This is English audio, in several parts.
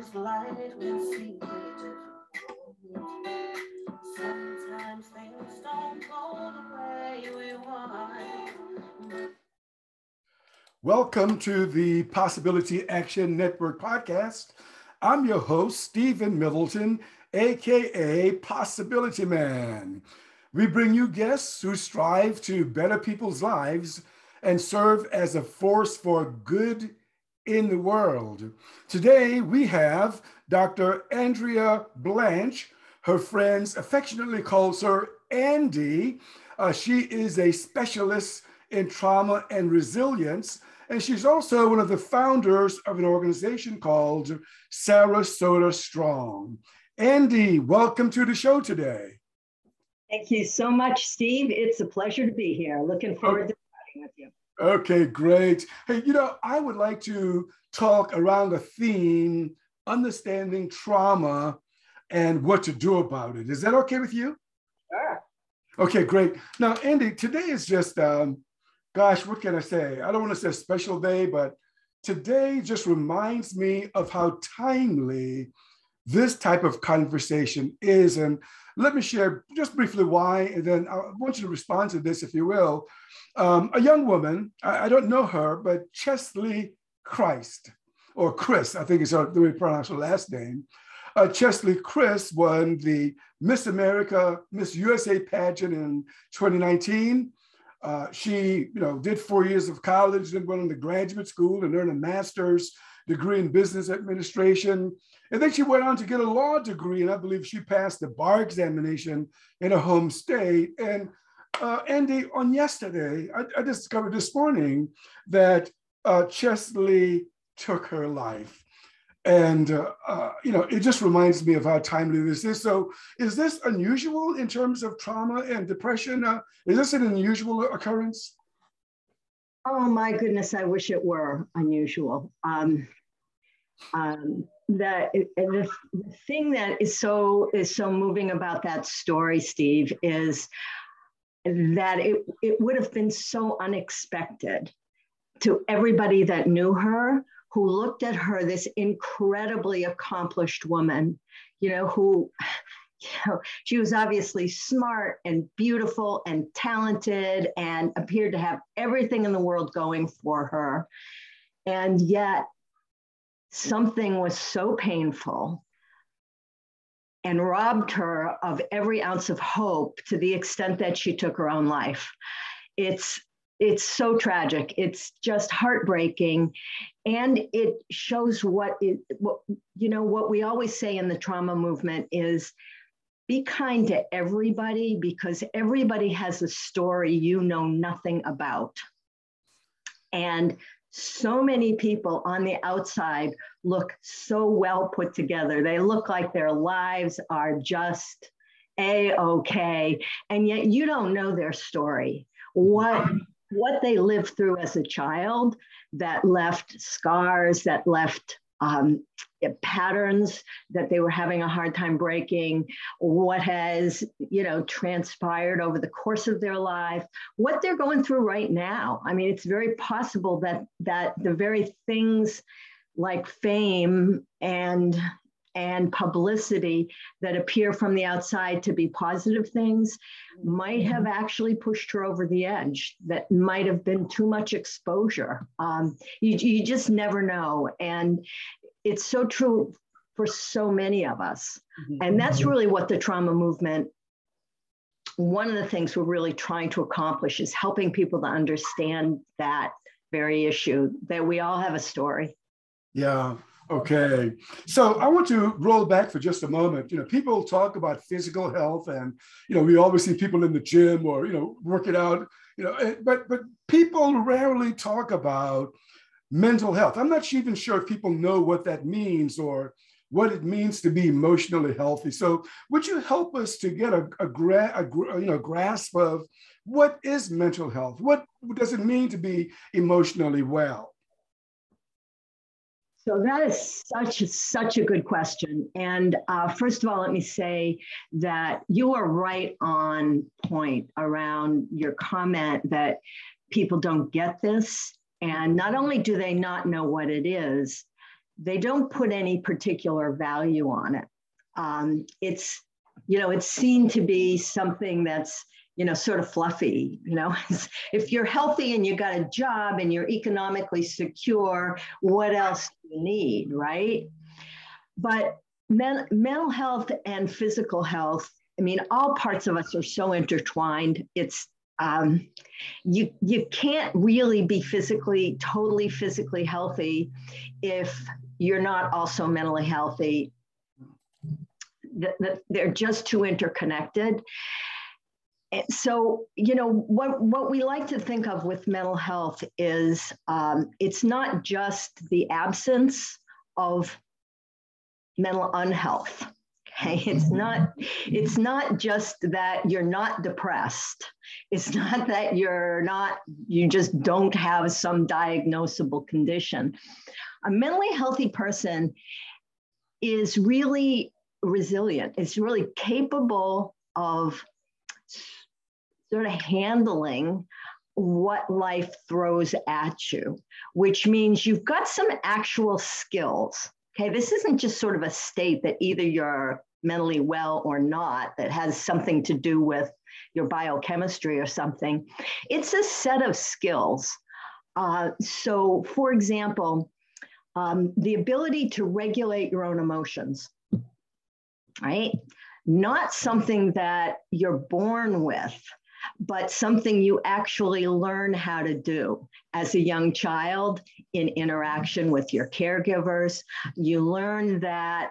Sometimes light will seem Sometimes things don't go the way we want. Welcome to the Possibility Action Network podcast. I'm your host, Stephen Middleton, aka Possibility Man. We bring you guests who strive to better people's lives and serve as a force for good in the world. Today we have Dr. Andrea Blanch. Her friends affectionately calls her Andy. Uh, she is a specialist in trauma and resilience, and she's also one of the founders of an organization called Sarasota Strong. Andy, welcome to the show today. Thank you so much, Steve. It's a pleasure to be here. Looking forward okay. to chatting with you. Okay, great. Hey, you know, I would like to talk around the theme understanding trauma and what to do about it. Is that okay with you? Sure. Okay, great. Now, Andy, today is just, um, gosh, what can I say? I don't want to say a special day, but today just reminds me of how timely this type of conversation is. And let me share just briefly why, and then I want you to respond to this, if you will. Um, a young woman, I, I, don't know her, but Cheslie Kryst, or Chris, I think is the way we pronounce her last name. Uh, Cheslie Chris won the Miss America, Miss USA pageant in 2019. Uh, she, you know, did four years of college, then went on to graduate school and earned a master's degree in business administration. And then she went on to get a law degree, and I believe she passed the bar examination in her home state. And uh, Andy, on yesterday, I, I, discovered this morning that uh, Cheslie took her life. And, uh, uh, you know, it just reminds me of how timely this is. So, is this unusual in terms of trauma and depression? Uh, is this an unusual occurrence? Oh, my goodness, I wish it were unusual. Um, um, that the, the thing that is so is so moving about that story, Steve, is that it, it would have been so unexpected to everybody that knew her, who looked at her, this incredibly accomplished woman, you know, who, you know, she was obviously smart and beautiful and talented and appeared to have everything in the world going for her. And yet something was so painful and robbed her of every ounce of hope to the extent that she took her own life. It's it's so tragic. It's just heartbreaking, and it shows what it what you know what we always say in the trauma movement is be kind to everybody because everybody has a story you know nothing about. And so many people on the outside look so well put together. They look like their lives are just a okay, and yet you don't know their story. What what they lived through as a child that left scars, that left um, patterns that they were having a hard time breaking, what has you know transpired over the course of their life, what they're going through right now. I mean, it's very possible that that the very things like fame and and publicity that appear from the outside to be positive things might have actually pushed her over the edge that might have been too much exposure. Um, you, you just never know. And it's so true for so many of us. Mm-hmm. And that's really what the trauma movement, one of the things we're really trying to accomplish is helping people to understand that very issue that we all have a story. Yeah. Okay. So I want to roll back for just a moment. You know, people talk about physical health and, you know, we always see people in the gym or, you know, working out, you know, eh, but, but people rarely talk about mental health. I'm not even sure if people know what that means or what it means to be emotionally healthy. So, would you help us to get a, a, gra- a you know grasp of what is mental health? What does it mean to be emotionally well? So that is such such a good question. And uh, first of all, let me say that you are right on point around your comment that people don't get this and not only do they not know what it is, they don't put any particular value on it. Um, it's, you know, it's seen to be something that's, you know, sort of fluffy. You know, if you're healthy and you got a job and you're economically secure, what else do you need, right? But men, mental health and physical health, I mean, all parts of us are so intertwined. It's um, you you can't really be physically totally physically healthy if you're not also mentally healthy. They're just too interconnected. So you know what what we like to think of with mental health is um, it's not just the absence of mental unhealth it's not it's not just that you're not depressed. It's not that you're not you just don't have some diagnosable condition. A mentally healthy person is really resilient. It's really capable of sort of handling what life throws at you which means you've got some actual skills. Okay, this isn't just sort of a state that either you're mentally well or not, that has something to do with your biochemistry or something. It's a set of skills. Uh, so, for example, um, the ability to regulate your own emotions, right? Not something that you're born with, but something you actually learn how to do as a young child in interaction with your caregivers. You learn that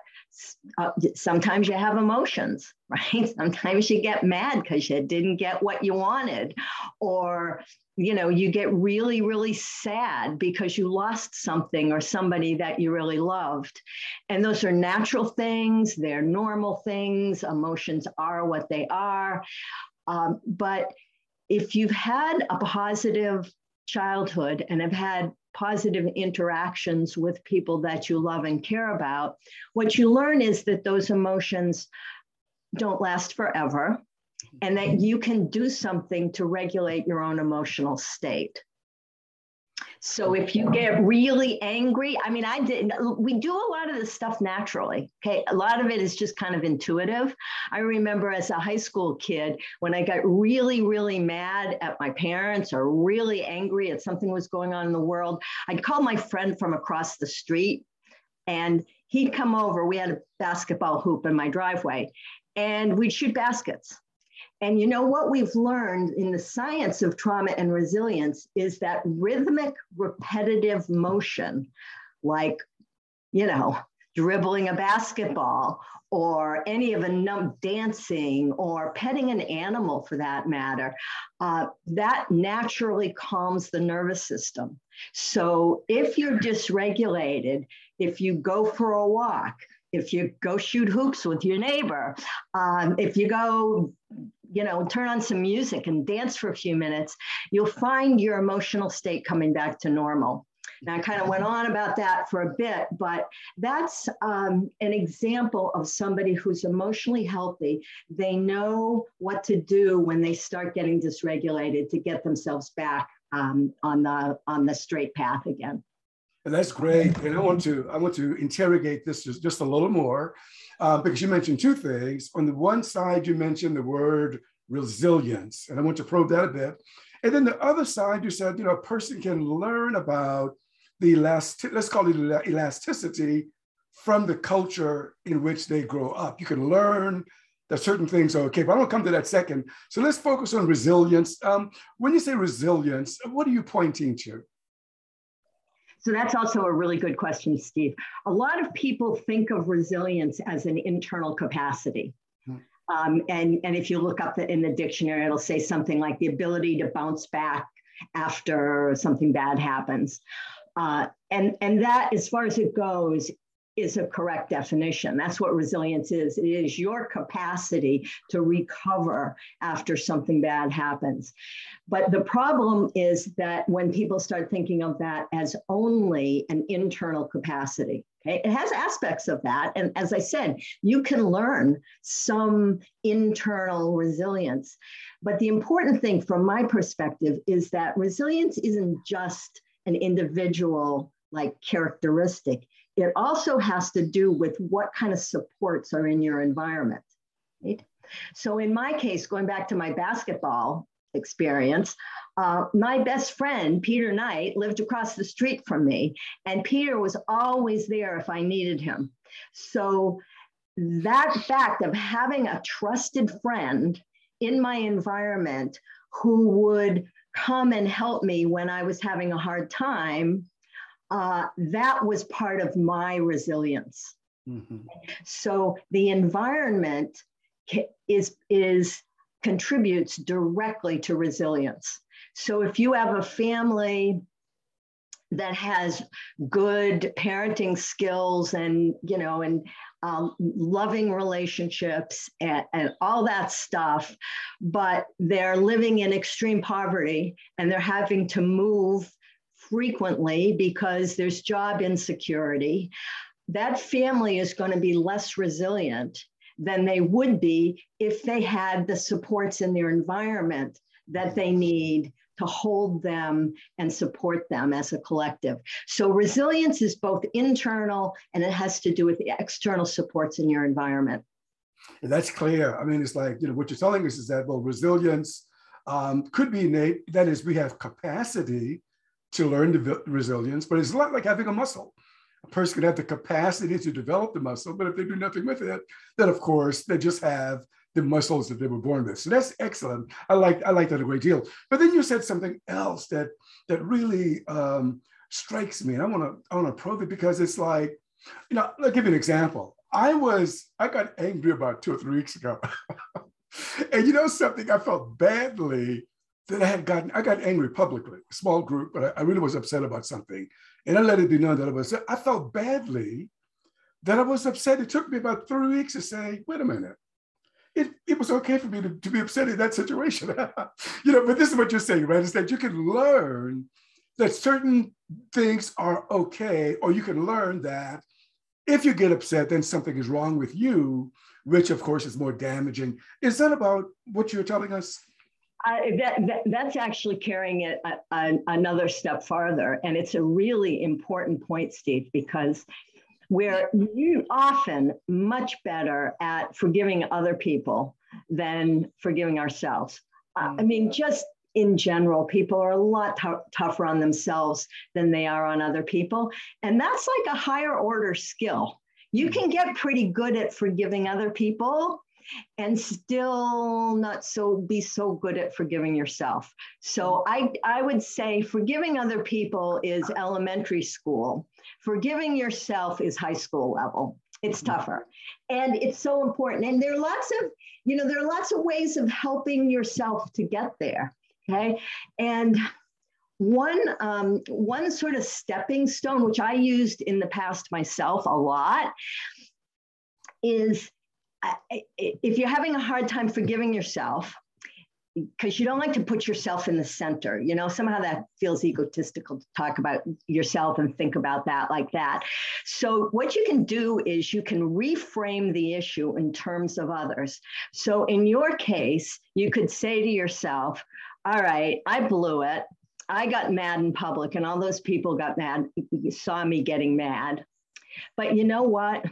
uh, sometimes you have emotions, right? Sometimes you get mad because you didn't get what you wanted, or you know, you get really, really sad because you lost something or somebody that you really loved. And those are natural things, they're normal things. Emotions are what they are. Um, but if you've had a positive childhood and have had positive interactions with people that you love and care about, what you learn is that those emotions don't last forever and that you can do something to regulate your own emotional state. So if you get really angry, I mean, I didn't, we do a lot of this stuff naturally. Okay. A lot of it is just kind of intuitive. I remember as a high school kid, when I got really, really mad at my parents or really angry at something was going on in the world, I'd call my friend from across the street and he'd come over. We had a basketball hoop in my driveway and we'd shoot baskets. And you know what we've learned in the science of trauma and resilience is that rhythmic, repetitive motion, like, you know, dribbling a basketball or any of a num dancing or petting an animal for that matter, uh, that naturally calms the nervous system. So if you're dysregulated, if you go for a walk, if you go shoot hoops with your neighbor, um, if you go you know, turn on some music and dance for a few minutes, you'll find your emotional state coming back to normal. Now, I kind of went on about that for a bit, but that's um, an example of somebody who's emotionally healthy. They know what to do when they start getting dysregulated to get themselves back um, on the on the straight path again. And that's great. And I want to I want to interrogate this just, just a little more uh, because you mentioned two things. On the one side, you mentioned the word resilience, and I want to probe that a bit. And then the other side, you said, you know, a person can learn about the elastic, let's call it elasticity from the culture in which they grow up. You can learn that certain things are okay, but I to come to that second. So let's focus on resilience. Um, when you say resilience, what are you pointing to? So that's also a really good question, Steve. A lot of people think of resilience as an internal capacity. Hmm. Um, and, and if you look up the, in the dictionary, it'll say something like the ability to bounce back after something bad happens. Uh, and, and that, as far as it goes, is a correct definition. That's what resilience is. It is your capacity to recover after something bad happens. But the problem is that when people start thinking of that as only an internal capacity, okay, it has aspects of that. And as I said, you can learn some internal resilience. But the important thing from my perspective is that resilience isn't just an individual like characteristic it also has to do with what kind of supports are in your environment. Right? So, in my case, going back to my basketball experience, uh, my best friend, Peter Knight, lived across the street from me, and Peter was always there if I needed him. So, that fact of having a trusted friend in my environment who would come and help me when I was having a hard time, uh, that was part of my resilience. Mm-hmm. So the environment is, is contributes directly to resilience. So if you have a family that has good parenting skills and you know and um, loving relationships and, and all that stuff but they're living in extreme poverty and they're having to move frequently because there's job insecurity that family is going to be less resilient than they would be if they had the supports in their environment that they need to hold them and support them as a collective. So resilience is both internal and it has to do with the external supports in your environment. that's clear. I mean, it's like, you know, what you're telling us is that, well, resilience um, could be innate. That is, we have capacity to learn the resilience, but it's a lot like having a muscle. A person can have the capacity to develop the muscle, but if they do nothing with it, then of course they just have the muscles that they were born with. So that's excellent. I like I like that a great deal. But then you said something else that that really um, strikes me. And I want to I want to probe it because it's like, you know, I'll give you an example. I was I got angry about two or three weeks ago, and you know something, I felt badly that I had gotten I got angry publicly, small group, but I, I really was upset about something, and I let it be known that I was I felt badly that I was upset. It took me about three weeks to say, wait a minute it, it was okay for me to, to be upset in that situation. you know, but this is what you're saying, right? Is that you can learn that certain things are okay, or you can learn that if you get upset, then something is wrong with you, which of course is more damaging. Is that about what you're telling us? Uh, that, that, that's actually carrying it a, a, another step farther. And it's a really important point, Steve, because we're often much better at forgiving other people than forgiving ourselves. Uh, I mean, just in general, people are a lot t- tougher on themselves than they are on other people. And that's like a higher order skill. You can get pretty good at forgiving other people and still not so be so good at forgiving yourself. So I, I would say forgiving other people is elementary school. Forgiving yourself is high school level. It's mm-hmm. tougher. And it's so important. And there are lots of, you know, there are lots of ways of helping yourself to get there. Okay. And one um, one sort of stepping stone, which I used in the past myself a lot, is if you're having a hard time forgiving yourself, because you don't like to put yourself in the center, you know, somehow that feels egotistical to talk about yourself and think about that like that. So, what you can do is you can reframe the issue in terms of others. So, in your case, you could say to yourself, All right, I blew it. I got mad in public, and all those people got mad, you saw me getting mad. But you know what?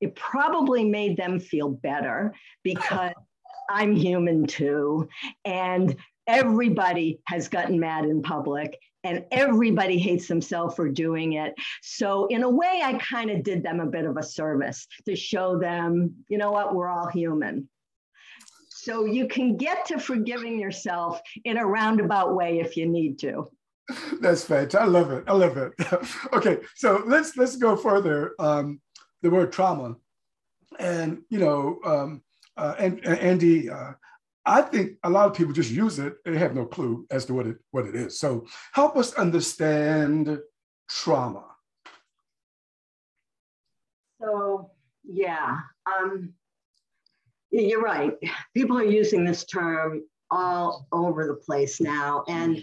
It probably made them feel better because I'm human too. And everybody has gotten mad in public and everybody hates themselves for doing it. So, in a way, I kind of did them a bit of a service to show them, you know what, we're all human. So, you can get to forgiving yourself in a roundabout way if you need to. That's fantastic. I love it. I love it. okay, so let's let's go further. Um, the word trauma. And, you know, um, uh, and, and Andy, uh, I think a lot of people just use it and have no clue as to what it, what it is. So help us understand trauma. So, yeah, um, you're right. People are using this term all over the place now. And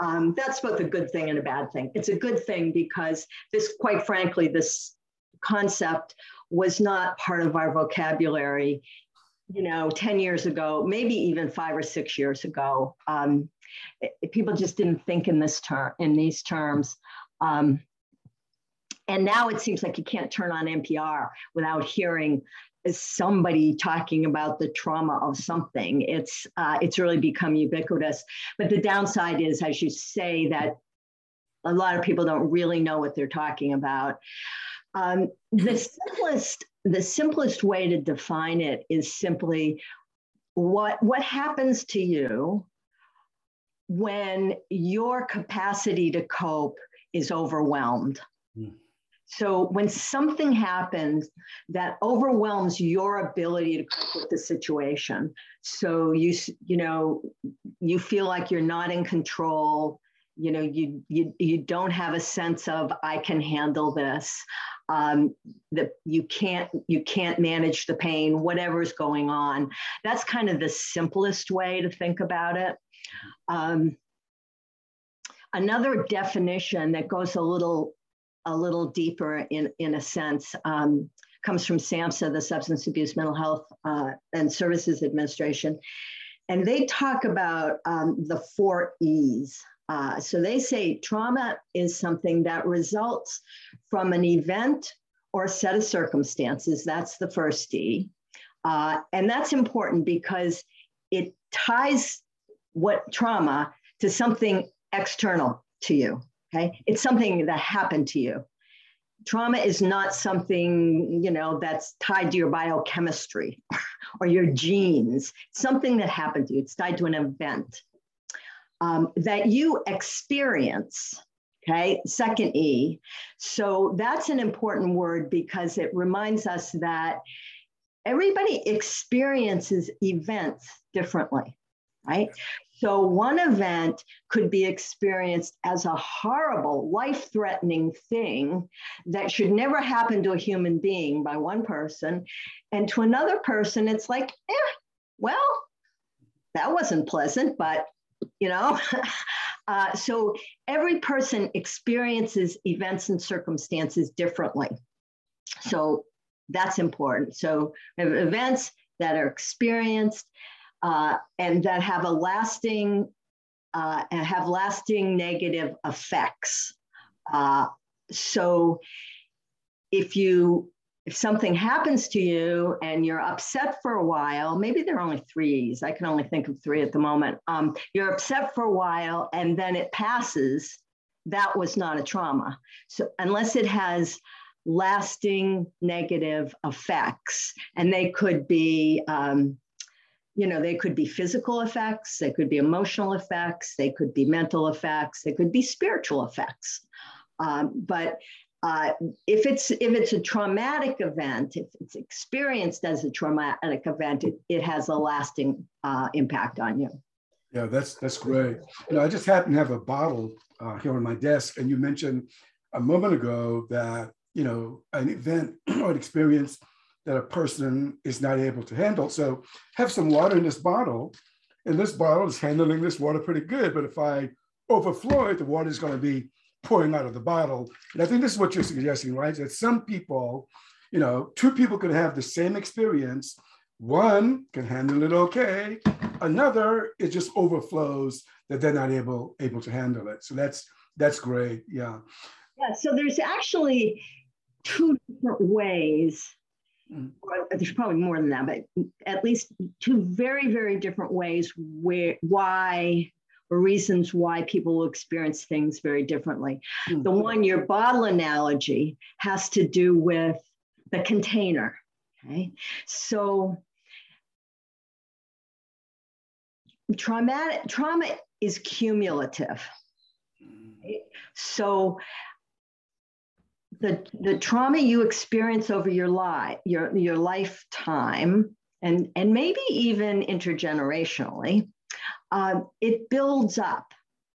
um, that's both a good thing and a bad thing. It's a good thing because this, quite frankly, this concept was not part of our vocabulary you know 10 years ago maybe even five or six years ago um, it, people just didn't think in this term in these terms um, And now it seems like you can't turn on NPR without hearing somebody talking about the trauma of something. It's uh, it's really become ubiquitous. But the downside is, as you say, that a lot of people don't really know what they're talking about. Um, the simplest the simplest way to define it is simply what what happens to you when your capacity to cope is overwhelmed. Mm. So when something happens that overwhelms your ability to cope with the situation, so you you know you feel like you're not in control, you know you you you don't have a sense of I can handle this, um, that you can't you can't manage the pain, whatever's going on. That's kind of the simplest way to think about it. Um, another definition that goes a little a little deeper in, in a sense, um, comes from SAMHSA, the Substance Abuse Mental Health uh, and Services Administration. And they talk about um, the four E's. Uh, so they say trauma is something that results from an event or set of circumstances. That's the first D. Uh, and that's important because it ties what trauma to something external to you. Okay. It's something that happened to you. Trauma is not something, you know, that's tied to your biochemistry or your genes. It's something that happened to you. It's tied to an event um, that you experience. Okay, second E. So that's an important word because it reminds us that everybody experiences events differently, right? So, one event could be experienced as a horrible, life threatening thing that should never happen to a human being by one person. And to another person, it's like, eh, well, that wasn't pleasant, but you know. uh, so, every person experiences events and circumstances differently. So, that's important. So, events that are experienced uh, and that have a lasting uh, have lasting negative effects. Uh, so if you if something happens to you and you're upset for a while, maybe there are only threes. I can only think of three at the moment. Um, you're upset for a while and then it passes. That was not a trauma. So unless it has lasting negative effects, and they could be um, you know, they could be physical effects, they could be emotional effects, they could be mental effects, they could be spiritual effects. Um, but uh, if it's if it's a traumatic event, if it's experienced as a traumatic event, it, it has a lasting uh, impact on you. Yeah, that's that's great. You know, I just happen to have a bottle uh, here on my desk, and you mentioned a moment ago that you know an event or an experience that a person is not able to handle. So have some water in this bottle, and this bottle is handling this water pretty good. But if I overflow it, the water is going to be pouring out of the bottle. And I think this is what you're suggesting, right? That some people, you know, two people could have the same experience. One can handle it okay. Another, it just overflows that they're not able able to handle it. So that's that's great. Yeah. Yeah. So there's actually two different ways Mm. there's probably more than that, but at least two very, very different ways where why reasons why people will experience things very differently. Mm-hmm. The one, your bottle analogy, has to do with the container. Okay. So traumatic trauma is cumulative. Mm. So the, the trauma you experience over your life, your, your lifetime, and, and maybe even intergenerationally, uh, it builds up.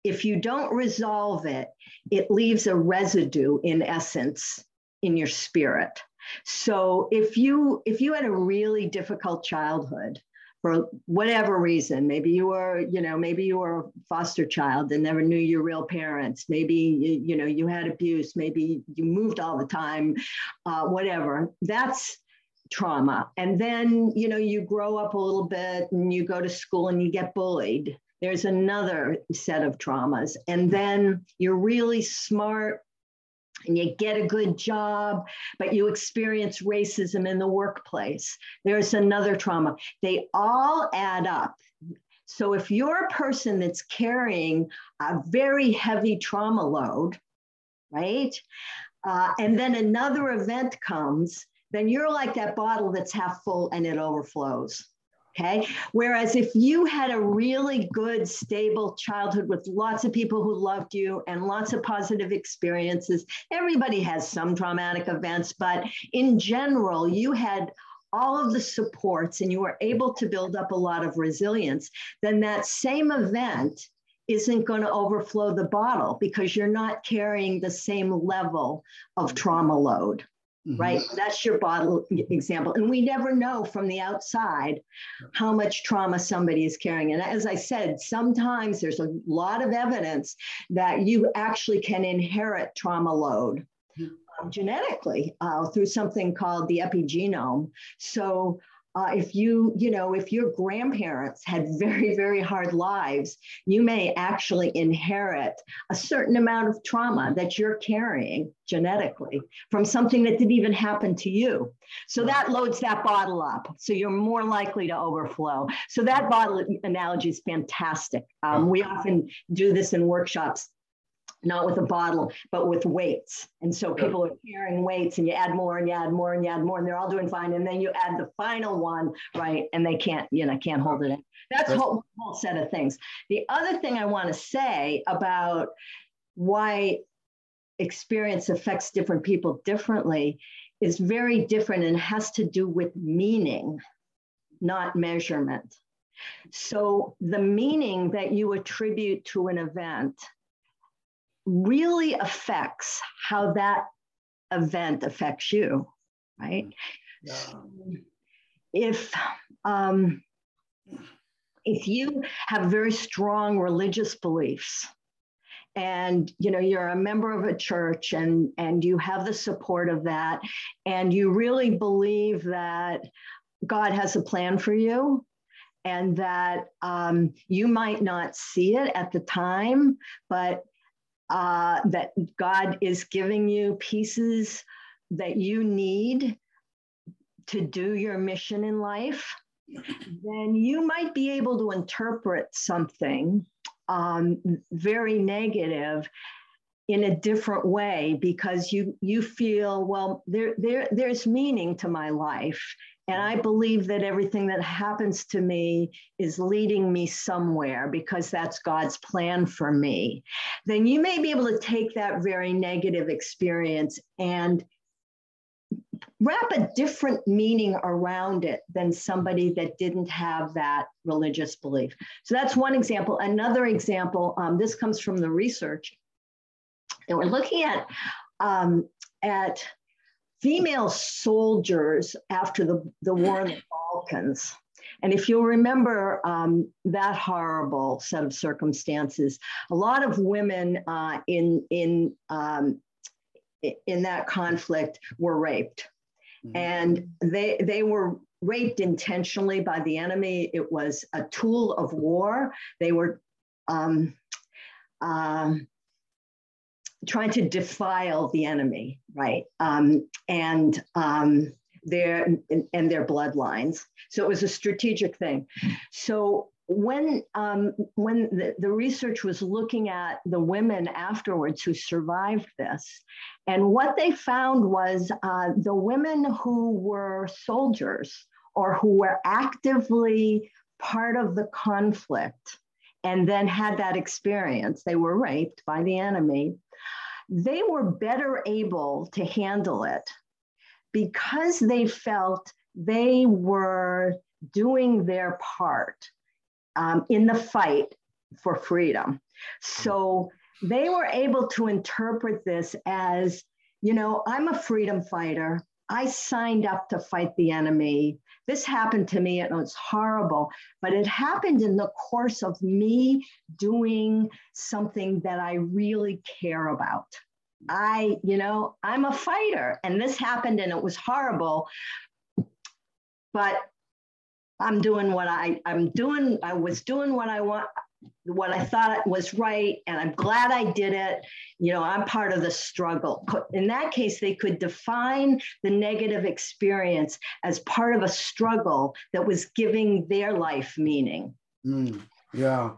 If you don't resolve it, it leaves a residue in essence in your spirit. So if you if you had a really difficult childhood, for whatever reason maybe you were you know maybe you were a foster child and never knew your real parents maybe you, you know you had abuse maybe you moved all the time uh, whatever that's trauma and then you know you grow up a little bit and you go to school and you get bullied there's another set of traumas and then you're really smart and you get a good job, but you experience racism in the workplace. There's another trauma. They all add up. So if you're a person that's carrying a very heavy trauma load, right? Uh, and then another event comes, then you're like that bottle that's half full and it overflows. Okay. Whereas if you had a really good, stable childhood with lots of people who loved you and lots of positive experiences, everybody has some traumatic events, but in general, you had all of the supports and you were able to build up a lot of resilience, then that same event isn't going to overflow the bottle because you're not carrying the same level of trauma load. Mm-hmm. Right? That's your bottle example. And we never know from the outside how much trauma somebody is carrying. And as I said, sometimes there's a lot of evidence that you actually can inherit trauma load mm-hmm. genetically uh, through something called the epigenome. So uh, if you, you know, if your grandparents had very, very hard lives, you may actually inherit a certain amount of trauma that you're carrying genetically from something that didn't even happen to you. So that loads that bottle up. So you're more likely to overflow. So that bottle analogy is fantastic. Um, we often do this in workshops not with a bottle, but with weights. And so people are carrying weights and you add more and you add more and you add more and they're all doing fine. And then you add the final one, right? And they can't, you know, can't hold it in. That's a whole, whole set of things. The other thing I want to say about why experience affects different people differently is very different and has to do with meaning, not measurement. So the meaning that you attribute to an event really affects how that event affects you, right? Yeah. If um, if you have very strong religious beliefs, and you know you're a member of a church and and you have the support of that and you really believe that god has a plan for you and that um, you might not see it at the time but uh, that God is giving you pieces that you need to do your mission in life, then you might be able to interpret something um, very negative in a different way because you you feel well there there there's meaning to my life and I believe that everything that happens to me is leading me somewhere because that's God's plan for me. Then you may be able to take that very negative experience and wrap a different meaning around it than somebody that didn't have that religious belief. So that's one example. Another example, um, this comes from the research. that we're looking at um, at female soldiers after the, the war in the Balkans. And if you'll remember um, that horrible set of circumstances, a lot of women uh, in, in, um, in that conflict were raped. Mm-hmm. And they, they were raped intentionally by the enemy. It was a tool of war. They were um, um trying to defile the enemy, right? Um, and um, their and their bloodlines. So it was a strategic thing. So when um, when the, the research was looking at the women afterwards who survived this, and what they found was uh, the women who were soldiers or who were actively part of the conflict and then had that experience, they were raped by the enemy they were better able to handle it because they felt they were doing their part um, in the fight for freedom. So they were able to interpret this as, you know, I'm a freedom fighter. I signed up to fight the enemy. This happened to me and it was horrible, but it happened in the course of me doing something that I really care about. I, you know, I'm a fighter and this happened and it was horrible, but I'm doing what I, I'm doing, I was doing what I want, what I thought was right, and I'm glad I did it. You know, I'm part of the struggle. In that case, they could define the negative experience as part of a struggle that was giving their life meaning. Mm, yeah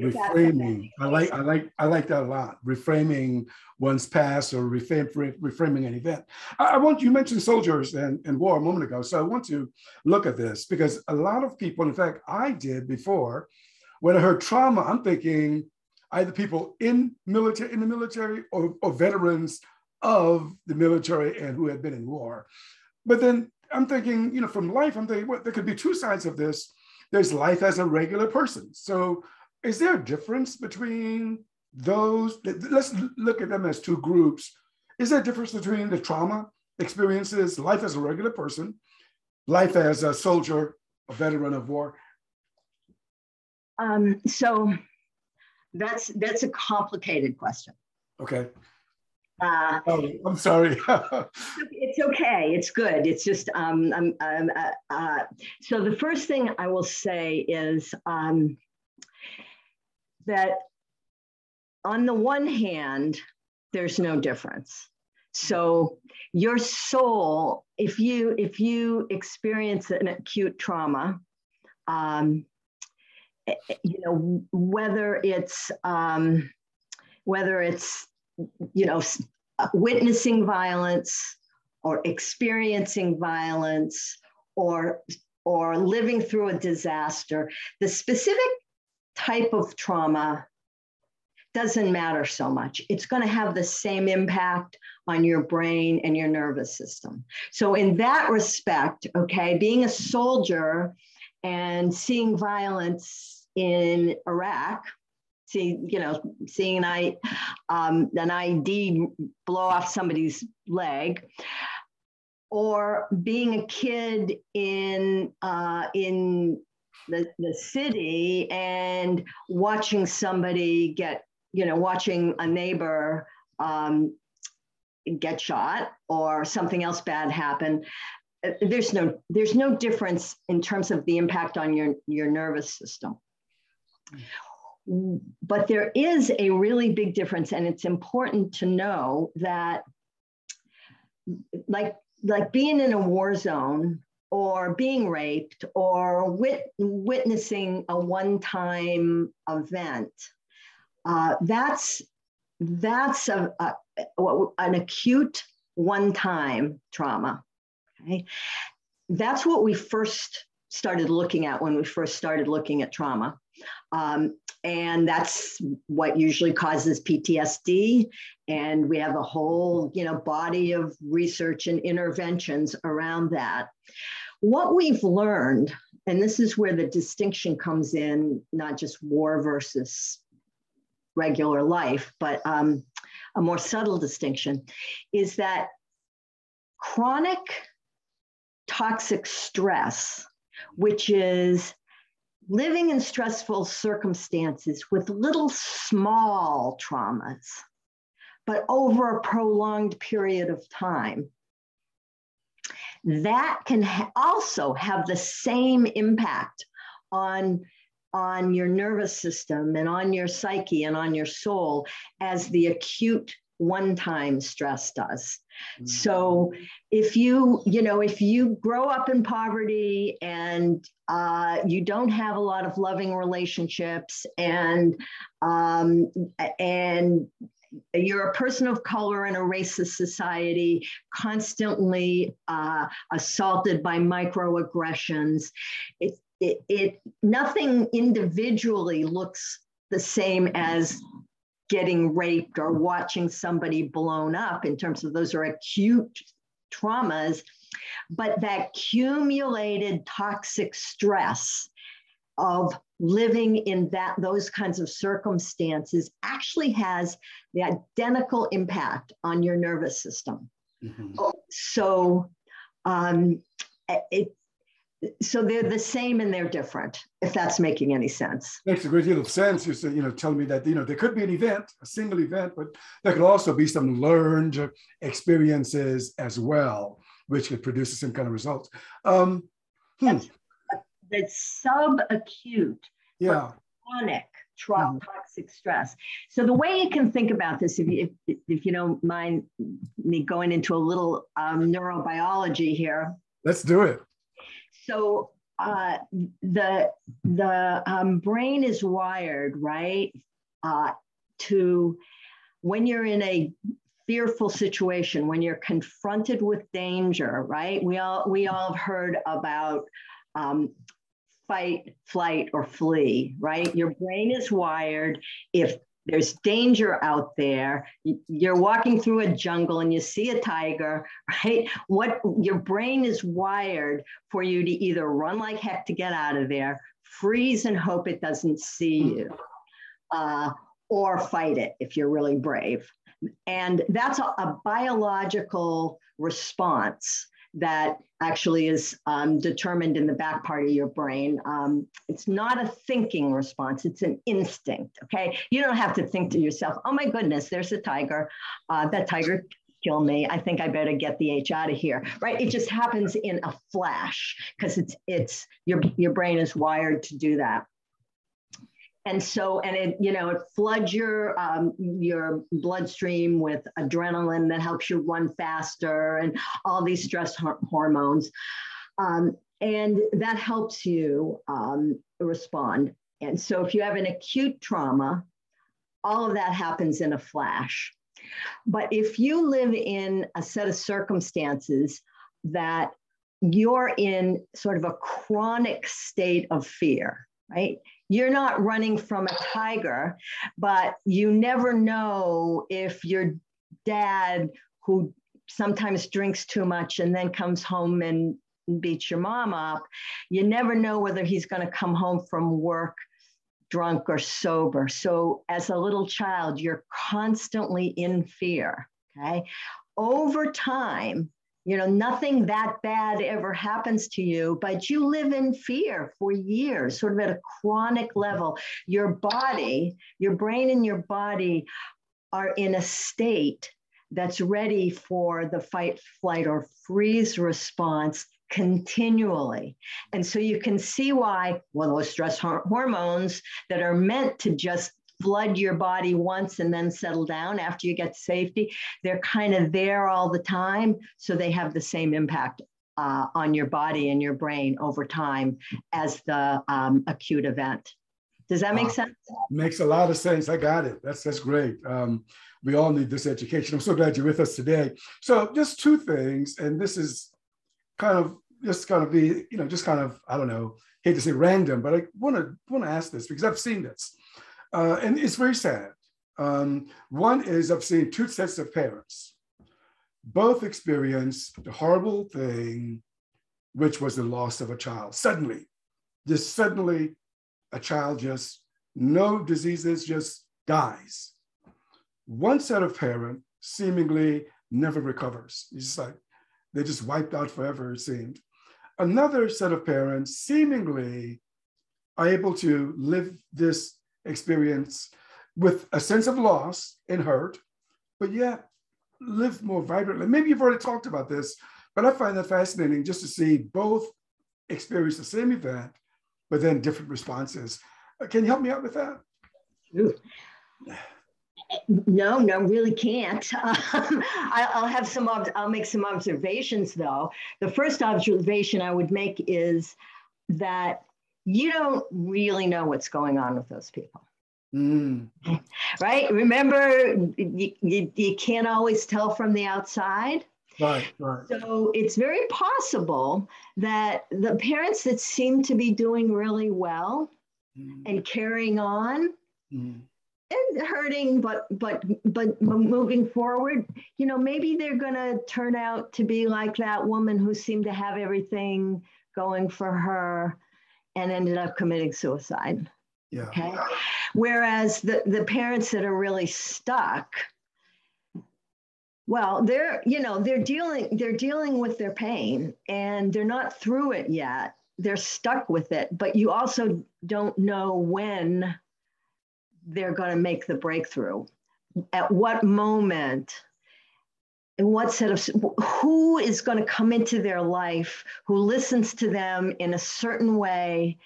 reframing. I like I like I like that a lot. Reframing one's past or reframe, reframing an event. I, I, want you mentioned soldiers and, and war a moment ago, so I want to look at this because a lot of people, in fact, I did before, when I heard trauma, I'm thinking either people in military in the military or, or veterans of the military and who had been in war. But then I'm thinking, you know, from life, I'm thinking, well, there could be two sides of this. There's life as a regular person. So is there a difference between those? Let's look at them as two groups. Is there a difference between the trauma experiences, life as a regular person, life as a soldier, a veteran of war? Um, so that's that's a complicated question. Okay. Uh, oh, I'm sorry. it's okay. It's good. It's just um, um, uh, uh, so the first thing I will say is um, that on the one hand, there's no difference. So your soul, if you if you experience an acute trauma, um, Eh, eh, you know whether it's um, whether it's you know uh, witnessing violence or experiencing violence or or living through a disaster, the specific type of trauma doesn't matter so much. It's going to have the same impact on your brain and your nervous system. So, in that respect, okay, being a soldier and seeing violence in Iraq, see, you know, seeing an, um, an IED blow off somebody's leg, or being a kid in uh, in the, the city and watching somebody get, you know, watching a neighbor um, get shot or something else bad happen there's no there's no difference in terms of the impact on your your nervous system. But there is a really big difference and it's important to know that like like being in a war zone or being raped or wit- witnessing a one-time event uh, that's that's a, a, an acute one-time trauma okay that's what we first started looking at when we first started looking at trauma um, and that's what usually causes PTSD. And we have a whole, you know, body of research and interventions around that. What we've learned, and this is where the distinction comes in, not just war versus regular life, but um, a more subtle distinction, is that chronic toxic stress, which is living in stressful circumstances with little small traumas, but over a prolonged period of time, that can ha- also have the same impact on on your nervous system and on your psyche and on your soul as the acute one time stress does. Mm-hmm. So if you, you know, if you grow up in poverty and uh, you don't have a lot of loving relationships and um, and you're a person of color in a racist society, constantly uh, assaulted by microaggressions. It, it, it nothing individually looks the same as getting raped or watching somebody blown up in terms of those are acute traumas but that accumulated toxic stress of living in that those kinds of circumstances actually has the identical impact on your nervous system. Mm-hmm. So um, it, so they're the same and they're different if that's making any sense makes a great deal of sense you're you know telling me that you know there could be an event a single event but there could also be some learned experiences as well which could produce the same kind of results um, hmm. that's, that's subacute yeah chronic mm-hmm. toxic stress. So the way you can think about this, if you, if, if you don't mind me going into a little um, neurobiology here. Let's do it. So uh, the the um, brain is wired right uh, to when you're in a fearful situation when you're confronted with danger right we all we all have heard about um, fight flight or flee right? Your brain is wired. If there's danger out there. You're walking through a jungle and you see a tiger right? What your brain is wired for you to either run like heck to get out of there freeze and hope it doesn't see you uh, or fight it if you're really brave. And that's a, a biological response that actually is um, determined in the back part of your brain. Um, it's not a thinking response, it's an instinct. Okay. You don't have to think to yourself, oh my goodness, there's a tiger. Uh, that tiger kill me. I think I better get the H out of here. Right. It just happens in a flash because it's it's your your brain is wired to do that and so and it you know it floods your um, your bloodstream with adrenaline that helps you run faster and all these stress hormones. Um, and that helps you um, respond. And so if you have an acute trauma all of that happens in a flash. But if you live in a set of circumstances that you're in sort of a chronic state of fear right you're not running from a tiger, but you never know if your dad, who sometimes drinks too much and then comes home and beats your mom up, you never know whether he's going to come home from work drunk or sober. So as a little child, you're constantly in fear. Okay. Over time, you know, nothing that bad ever happens to you, but you live in fear for years, sort of at a chronic mm-hmm. level. Your body, your brain and your body are in a state that's ready for the fight, flight, or freeze response continually. And so you can see why, well, those stress hormones that are meant to just flood your body once and then settle down after you get safety. They're kind of there all the time. So they have the same impact uh, on your body and your brain over time as the um, acute event. Does that make uh, sense? Makes a lot of sense. I got it. That's that's great. Um, we all need this education. I'm so glad you're with us today. So just two things, and this is kind of just kind of be, you know, just kind of, I don't know, hate to say random, but I want to want to ask this because I've seen this. Uh, and it's very sad. Um, one is I've seen two sets of parents, both experience the horrible thing, which was the loss of a child. Suddenly, just suddenly, a child just, no diseases, just dies. One set of parent seemingly never recovers. It's just like they just wiped out forever, it seemed. Another set of parents seemingly are able to live this experience with a sense of loss and hurt, but yet live more vibrantly. Maybe you've already talked about this, but I find that fascinating just to see both experience the same event, but then different responses. Uh, can you help me out with that? No, no, really can't. Um, I'll have some. I'll make some observations though. The first observation I would make is that you don't really know what's going on with those people. Mm. Right? Remember, you, you, you can't always tell from the outside. Right, right. So it's very possible that the parents that seem to be doing really well mm. and carrying on mm. and hurting, but but but moving forward, you know, maybe they're gonna turn out to be like that woman who seemed to have everything going for her and ended up committing suicide. Yeah. Okay. Whereas the, the parents that are really stuck, well, they're, you know, they're dealing, they're dealing with their pain and they're not through it yet. They're stuck with it, but you also don't know when they're going to make the breakthrough. At what moment what set of who is going to come into their life who listens to them in a certain way?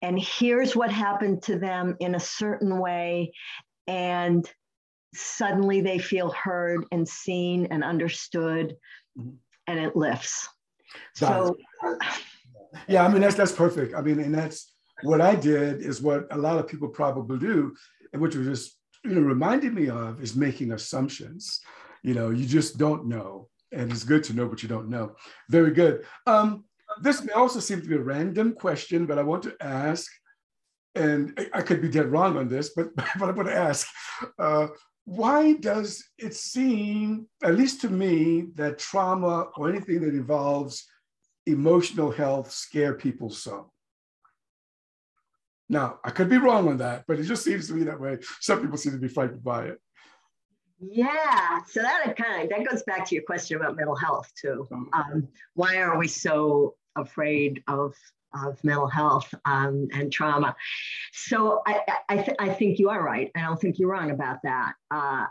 And here's what happened to them in a certain way. And suddenly they feel heard and seen and understood. Mm-hmm. and it lifts. So yeah i mean that's that's perfect. I mean and that's what i did is what a lot of people probably do and which was just you know reminded me of is making assumptions you know you just don't know and it's good to know what you don't know very good um, this may also seem to be a random question but i want to ask and I could be dead wrong on this, but, but I'm going to ask uh, why does it seem, at least to me, that trauma or anything that involves emotional health scare people so? Now, I could be wrong on that, but it just seems to me that way. Some people seem to be frightened by it. Yeah, so that kind of that goes back to your question about mental health too. Oh. Um, why are we so afraid of of mental health um, and trauma. So I, I, th- I, think you are right. I don't think you're wrong about that. Uh,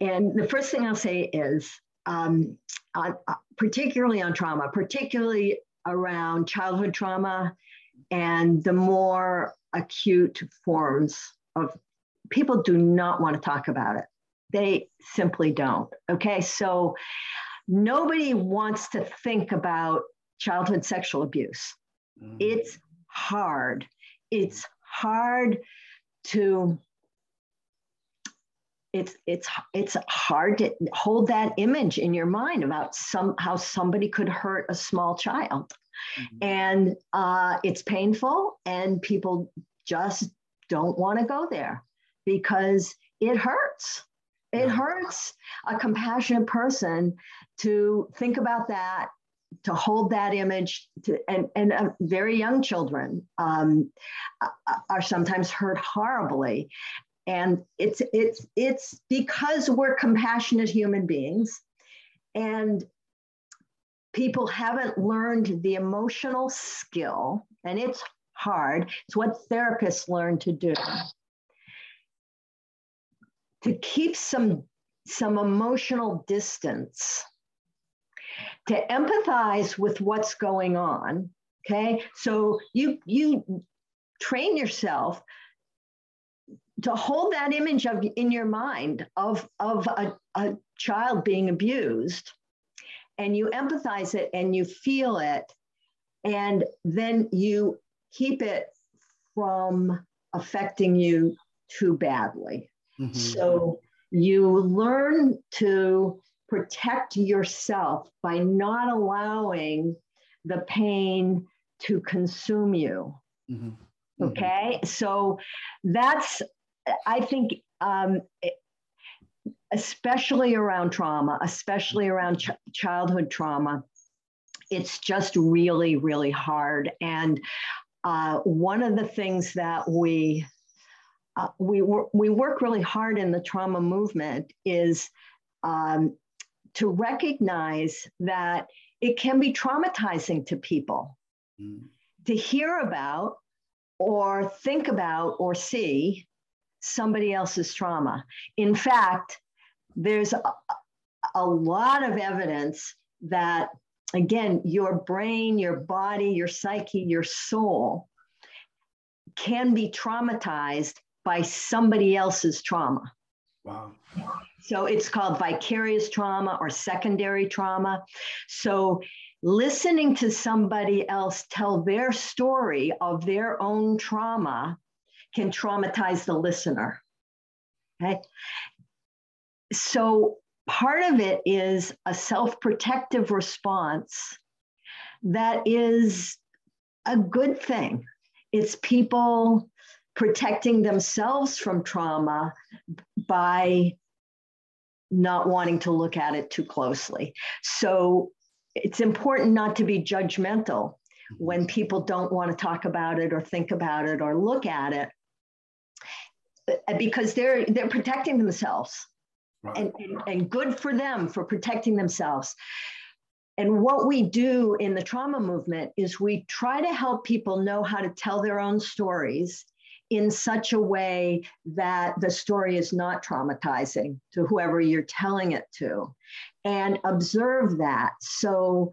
and the first thing I'll say is, um, uh, particularly on trauma, particularly around childhood trauma and the more acute forms of people do not want to talk about it. They simply don't. Okay. So nobody wants to think about childhood sexual abuse. Mm. It's hard. It's hard to it's it's it's hard to hold that image in your mind about some how somebody could hurt a small child mm-hmm. and uh, it's painful and people just don't want to go there because it hurts. It hurts a compassionate person to think about that to hold that image to, and, and uh, very young children um, are sometimes hurt horribly. And it's it's it's because we're compassionate human beings and people haven't learned the emotional skill and it's hard. It's what therapists learn to do to keep some some emotional distance to empathize with what's going on. Okay. So you you train yourself to hold that image of in your mind of, of a, a child being abused and you empathize it and you feel it and then you keep it from affecting you too badly. Mm-hmm. So you learn to protect yourself by not allowing the pain to consume you. Mm-hmm. mm-hmm. Okay. So that's, I think, um, especially around trauma, especially around ch- childhood trauma, it's just really, really hard. And uh, one of the things that we uh, we, wor- we work really hard in the trauma movement is um, to recognize that it can be traumatizing to people mm. to hear about or think about or see somebody else's trauma. In fact, there's a, a lot of evidence that, again, your brain, your body, your psyche, your soul can be traumatized by somebody else's trauma. Wow. So it's called vicarious trauma or secondary trauma. So listening to somebody else tell their story of their own trauma can traumatize the listener. Okay. So part of it is a self protective response that is a good thing. It's people protecting themselves from trauma by not wanting to look at it too closely. So it's important not to be judgmental when people don't want to talk about it or think about it or look at it uh, because they're they're protecting themselves right. and, and, and good for them for protecting themselves and what we do in the trauma movement is we try to help people know how to tell their own stories in such a way that the story is not traumatizing to whoever you're telling it to and observe that so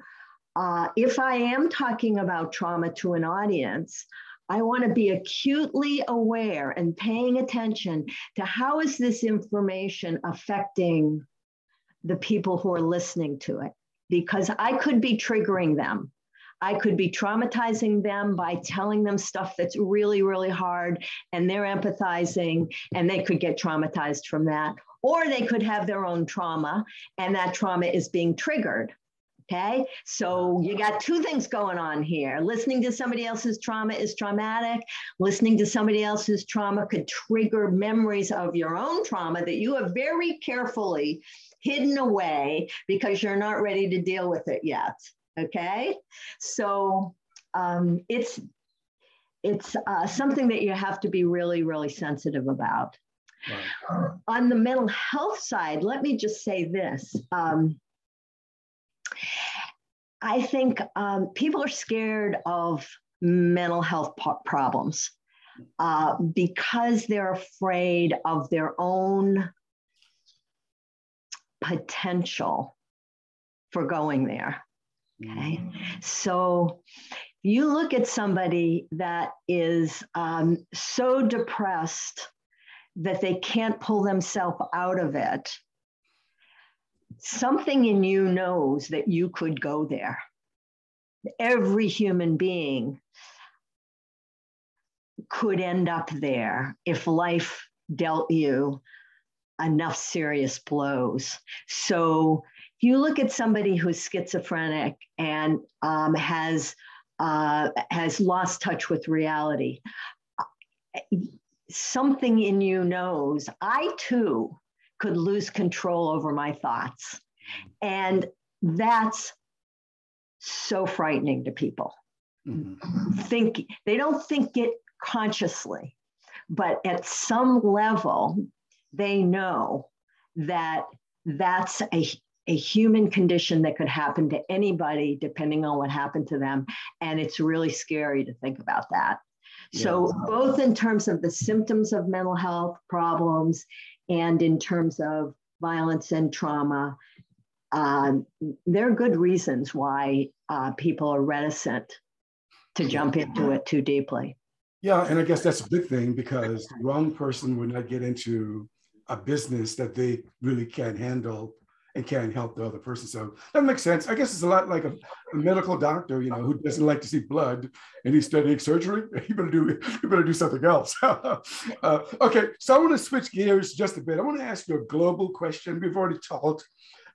uh, if I am talking about trauma to an audience, I want to be acutely aware and paying attention to how is this information affecting the people who are listening to it because I could be triggering them. I could be traumatizing them by telling them stuff that's really, really hard and they're empathizing and they could get traumatized from that. Or they could have their own trauma and that trauma is being triggered. Okay, so you got two things going on here. Listening to somebody else's trauma is traumatic. Listening to somebody else's trauma could trigger memories of your own trauma that you have very carefully hidden away because you're not ready to deal with it yet. Okay, so um, it's it's uh, something that you have to be really, really sensitive about. On the mental health side, let me just say this. Um, I think um, people are scared of mental health po- problems uh, because they're afraid of their own potential for going there. Okay. Mm-hmm. So you look at somebody that is um, so depressed that they can't pull themselves out of it something in you knows that you could go there. Every human being could end up there if life dealt you enough serious blows. So you look at somebody who's schizophrenic and um, has uh, has lost touch with reality, something in you knows I too could lose control over my thoughts. And that's so frightening to people. Mm-hmm. Think they don't think it consciously, but at some level, they know that that's a, a human condition that could happen to anybody depending on what happened to them. And it's really scary to think about that. So, both in terms of the symptoms of mental health problems and in terms of violence and trauma, um, there are good reasons why uh, people are reticent to jump into it too deeply. Yeah, and I guess that's a big thing because the wrong person would not get into a business that they really can't handle and can't help the other person. So that makes sense. I guess it's a lot like a, a, medical doctor, you know, who doesn't like to see blood and he's studying surgery. You better do you better do something else. uh, okay, so I want to switch gears just a bit. I want to ask you a global question. We've already talked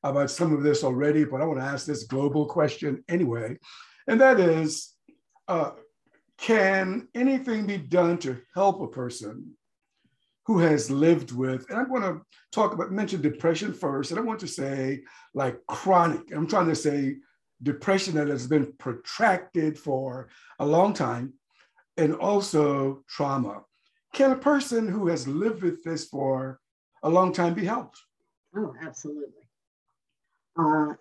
about some of this already, but I want to ask this global question anyway, and that is. Uh, can anything be done to help a person who has lived with, and I'm going to talk about, mention depression first, and I want to say like chronic. I'm trying to say depression that has been protracted for a long time, and also trauma. Can a person who has lived with this for a long time be helped? Oh, absolutely. Uh,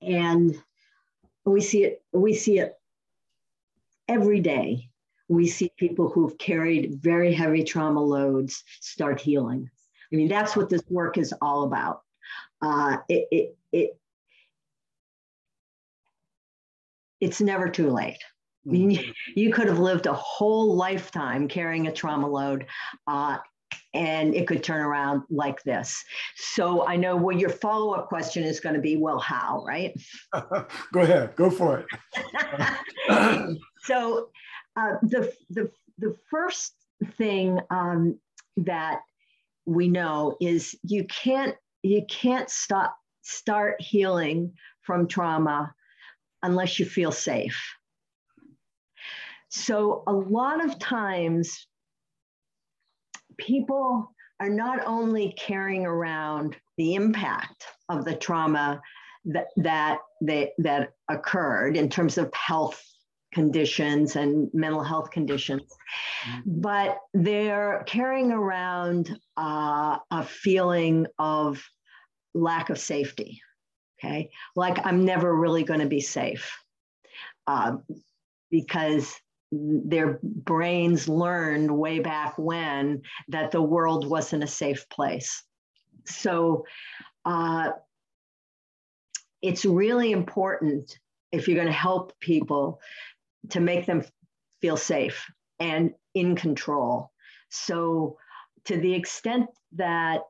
and we see it. We see it every day we see people who've carried very heavy trauma loads start healing. I mean, that's what this work is all about. Uh, it, it, it, it's never too late. I mean, mm-hmm. you could have lived a whole lifetime carrying a trauma load, uh, and it could turn around like this. So I know what your follow up question is going to be well, how, right? go ahead, go for it. so uh, the, the, the first thing um, that we know is you can't you can't stop start healing from trauma unless you feel safe. So a lot of times people are not only carrying around the impact of the trauma that that they that occurred in terms of health conditions and mental health conditions, mm-hmm. but they're carrying around uh, a feeling of lack of safety. Okay, like I'm never really going to be safe uh, because their brains learned way back when that the world wasn't a safe place. So uh, it's really important if you're going to help people to make them feel safe and in control. So, to the extent that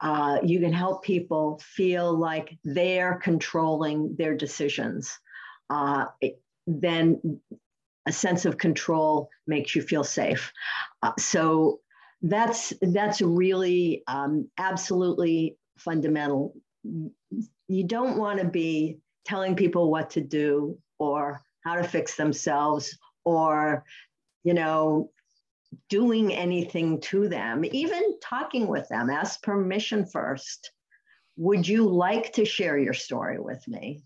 uh, you can help people feel like they're controlling their decisions, uh, then a sense of control makes you feel safe. Uh, so that's that's really um, absolutely fundamental. You don't want to be telling people what to do or how to fix themselves or you know doing anything to them even talking with them ask permission first would you like to share your story with me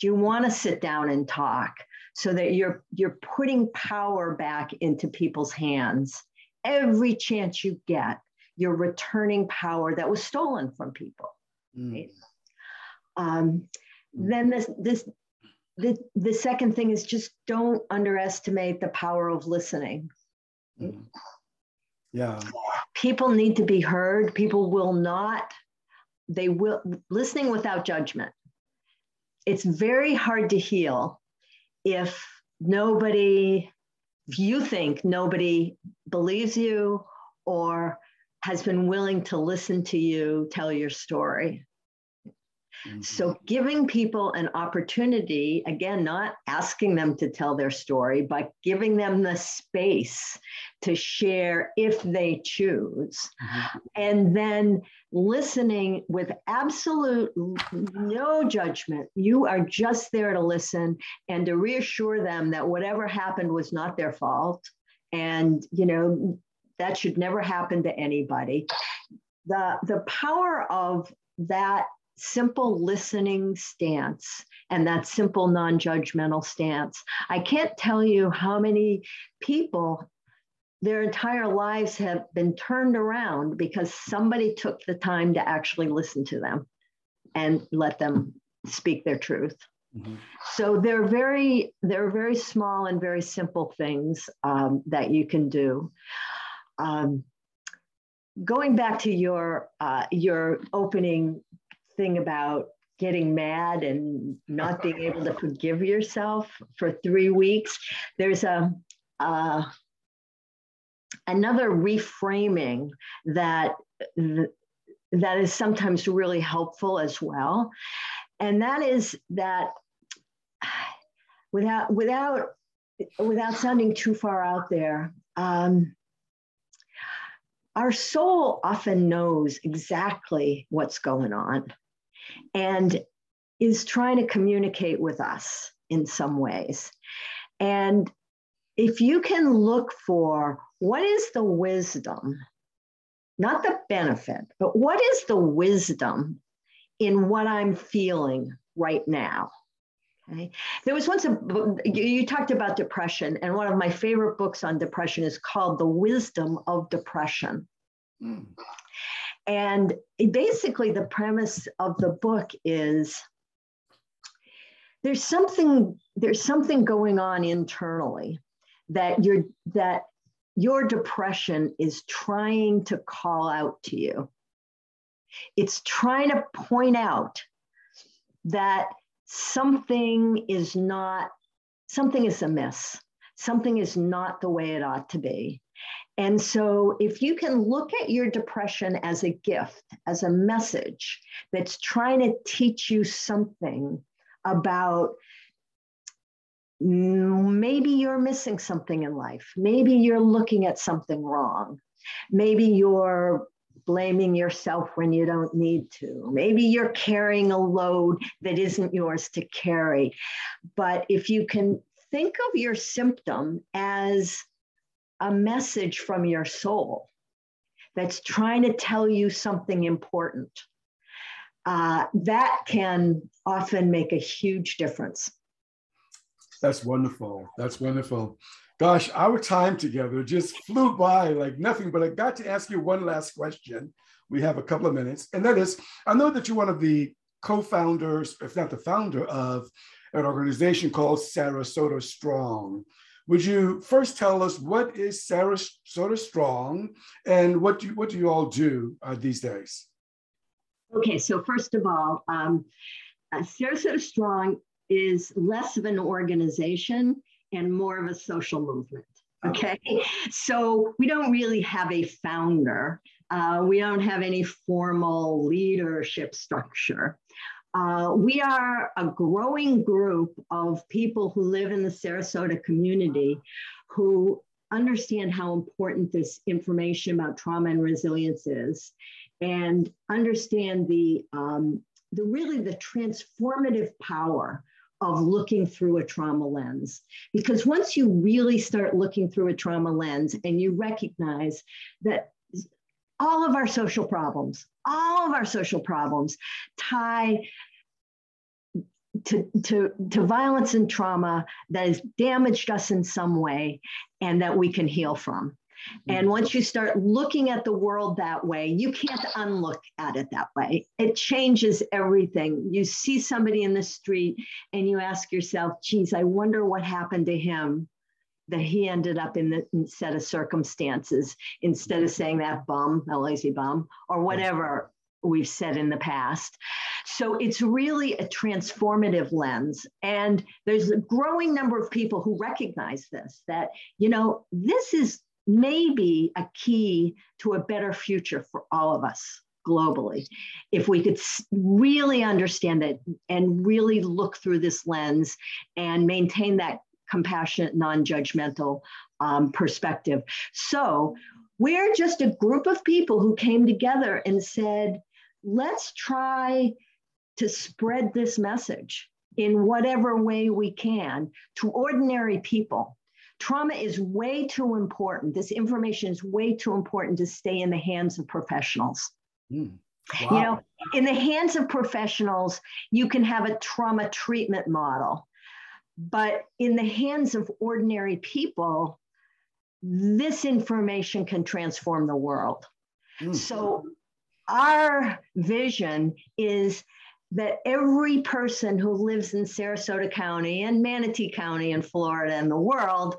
do you want to sit down and talk so that you're you're putting power back into people's hands every chance you get you're returning power that was stolen from people mm. right? um, then this this the, the second thing is just don't underestimate the power of listening. Mm-hmm. Yeah. People need to be heard. People will not, they will, listening without judgment. It's very hard to heal if nobody, if you think nobody believes you or has been willing to listen to you tell your story. Mm-hmm. So, giving people an opportunity, again, not asking them to tell their story, but giving them the space to share if they choose. Mm-hmm. And then listening with absolute no judgment. You are just there to listen and to reassure them that whatever happened was not their fault. And, you know, that should never happen to anybody. The, the power of that simple listening stance and that simple non judgmental stance. I can't tell you how many people their entire lives have been turned around because somebody took the time to actually listen to them and let them speak their truth. Mm-hmm. So they're very they're very small and very simple things um, that you can do. Um, going back to your uh, your opening thing about getting mad and not being able to forgive yourself for three weeks. There's a uh, another reframing that that is sometimes really helpful as well, and that is that without without without sounding too far out there. Um, our soul often knows exactly what's going on and is trying to communicate with us in some ways. And if you can look for what is the wisdom, not the benefit, but what is the wisdom in what I'm feeling right now? Okay. There was once a you talked about depression, and one of my favorite books on depression is called The Wisdom of Depression. Mm. And basically, the premise of the book is there's something there's something going on internally that your that your depression is trying to call out to you. It's trying to point out that something is not something is amiss. Something is not the way it ought to be. And so, if you can look at your depression as a gift, as a message that's trying to teach you something about maybe you're missing something in life, maybe you're looking at something wrong, maybe you're blaming yourself when you don't need to. Maybe you're carrying a load that isn't yours to carry. But if you can think of your symptom as a message from your soul that's trying to tell you something important, uh, that can often make a huge difference. That's wonderful. That's wonderful. Gosh, our time together just flew by like nothing, but I got to ask you one last question. We have a couple of minutes, and that is I know that you're one of the co founders, if not the founder, of an organization called Sarasota Strong. Would you first tell us what is Sarasota Strong and what do, what do you all do uh, these days? Okay, so first of all, um, uh, Sarasota Strong is less of an organization and more of a social movement. Okay, so we don't really have a founder. Uh, we don't have any formal leadership structure. Uh, we are a growing group of people who live in the Sarasota community who understand how important this information about trauma and resilience is and understand the, um, the really the transformative power of looking through a trauma lens. Because once you really start looking through a trauma lens and you recognize that all of our social problems, all of our social problems tie to, to, to violence and trauma that has damaged us in some way and that we can heal from. And mm-hmm. once you start looking at the world that way, you can't unlook at it that way. It changes everything. You see somebody in the street and you ask yourself, geez, I wonder what happened to him that he ended up in the set of circumstances instead of saying that bum, a lazy bum, or whatever we've said in the past. So it's really a transformative lens. And there's a growing number of people who recognize this that, you know, this is maybe a key to a better future for all of us globally. If we could really understand it and really look through this lens and maintain that compassionate, non judgmental um, perspective. So, we're just a group of people who came together and said, let's try to spread this message in whatever way we can to ordinary people. Trauma is way too important. This information is way too important to stay in the hands of professionals. Mm. Wow. You know, in the hands of professionals, you can have a trauma treatment model. But in the hands of ordinary people, this information can transform the world. Mm. So, our vision is that every person who lives in Sarasota County and Manatee County in Florida and the world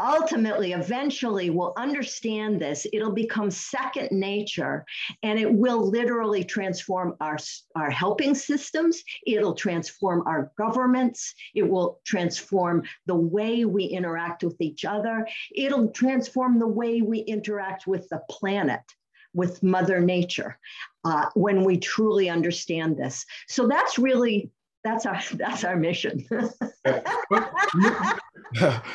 ultimately, eventually will understand this. It'll become second nature and it will literally transform our, our helping systems. It'll transform our governments. It will transform the way we interact with each other. It'll transform the way we interact with the planet with Mother Nature uh, when we truly understand this. So that's really that's our that's our mission.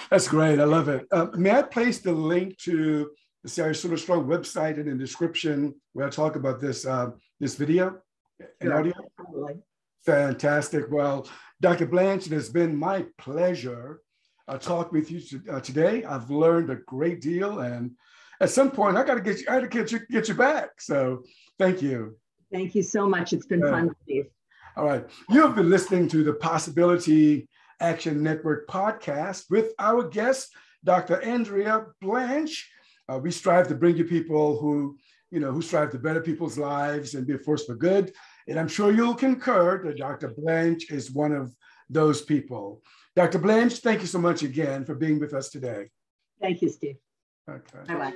that's great. I love it. Uh, may I place the link to the Sarasota Strong website in the description where I talk about this uh, this video and sure. audio? Fantastic. Well, Dr. Blanch, it has been my pleasure uh, talk with you to, uh, today. I've learned a great deal, and at some point, I got to get you. I got to get you get you back. So, thank you. Thank you so much. It's been uh, fun, Steve. All right. You have been listening to the Possibility Action Network podcast with our guest, Dr. Andrea Blanch. Uh, we strive to bring you people who, you know, who strive to better people's lives and be a force for good. And I'm sure you'll concur that Dr. Blanch is one of those people. Dr. Blanch, thank you so much again for being with us today. Thank you, Steve. Okay.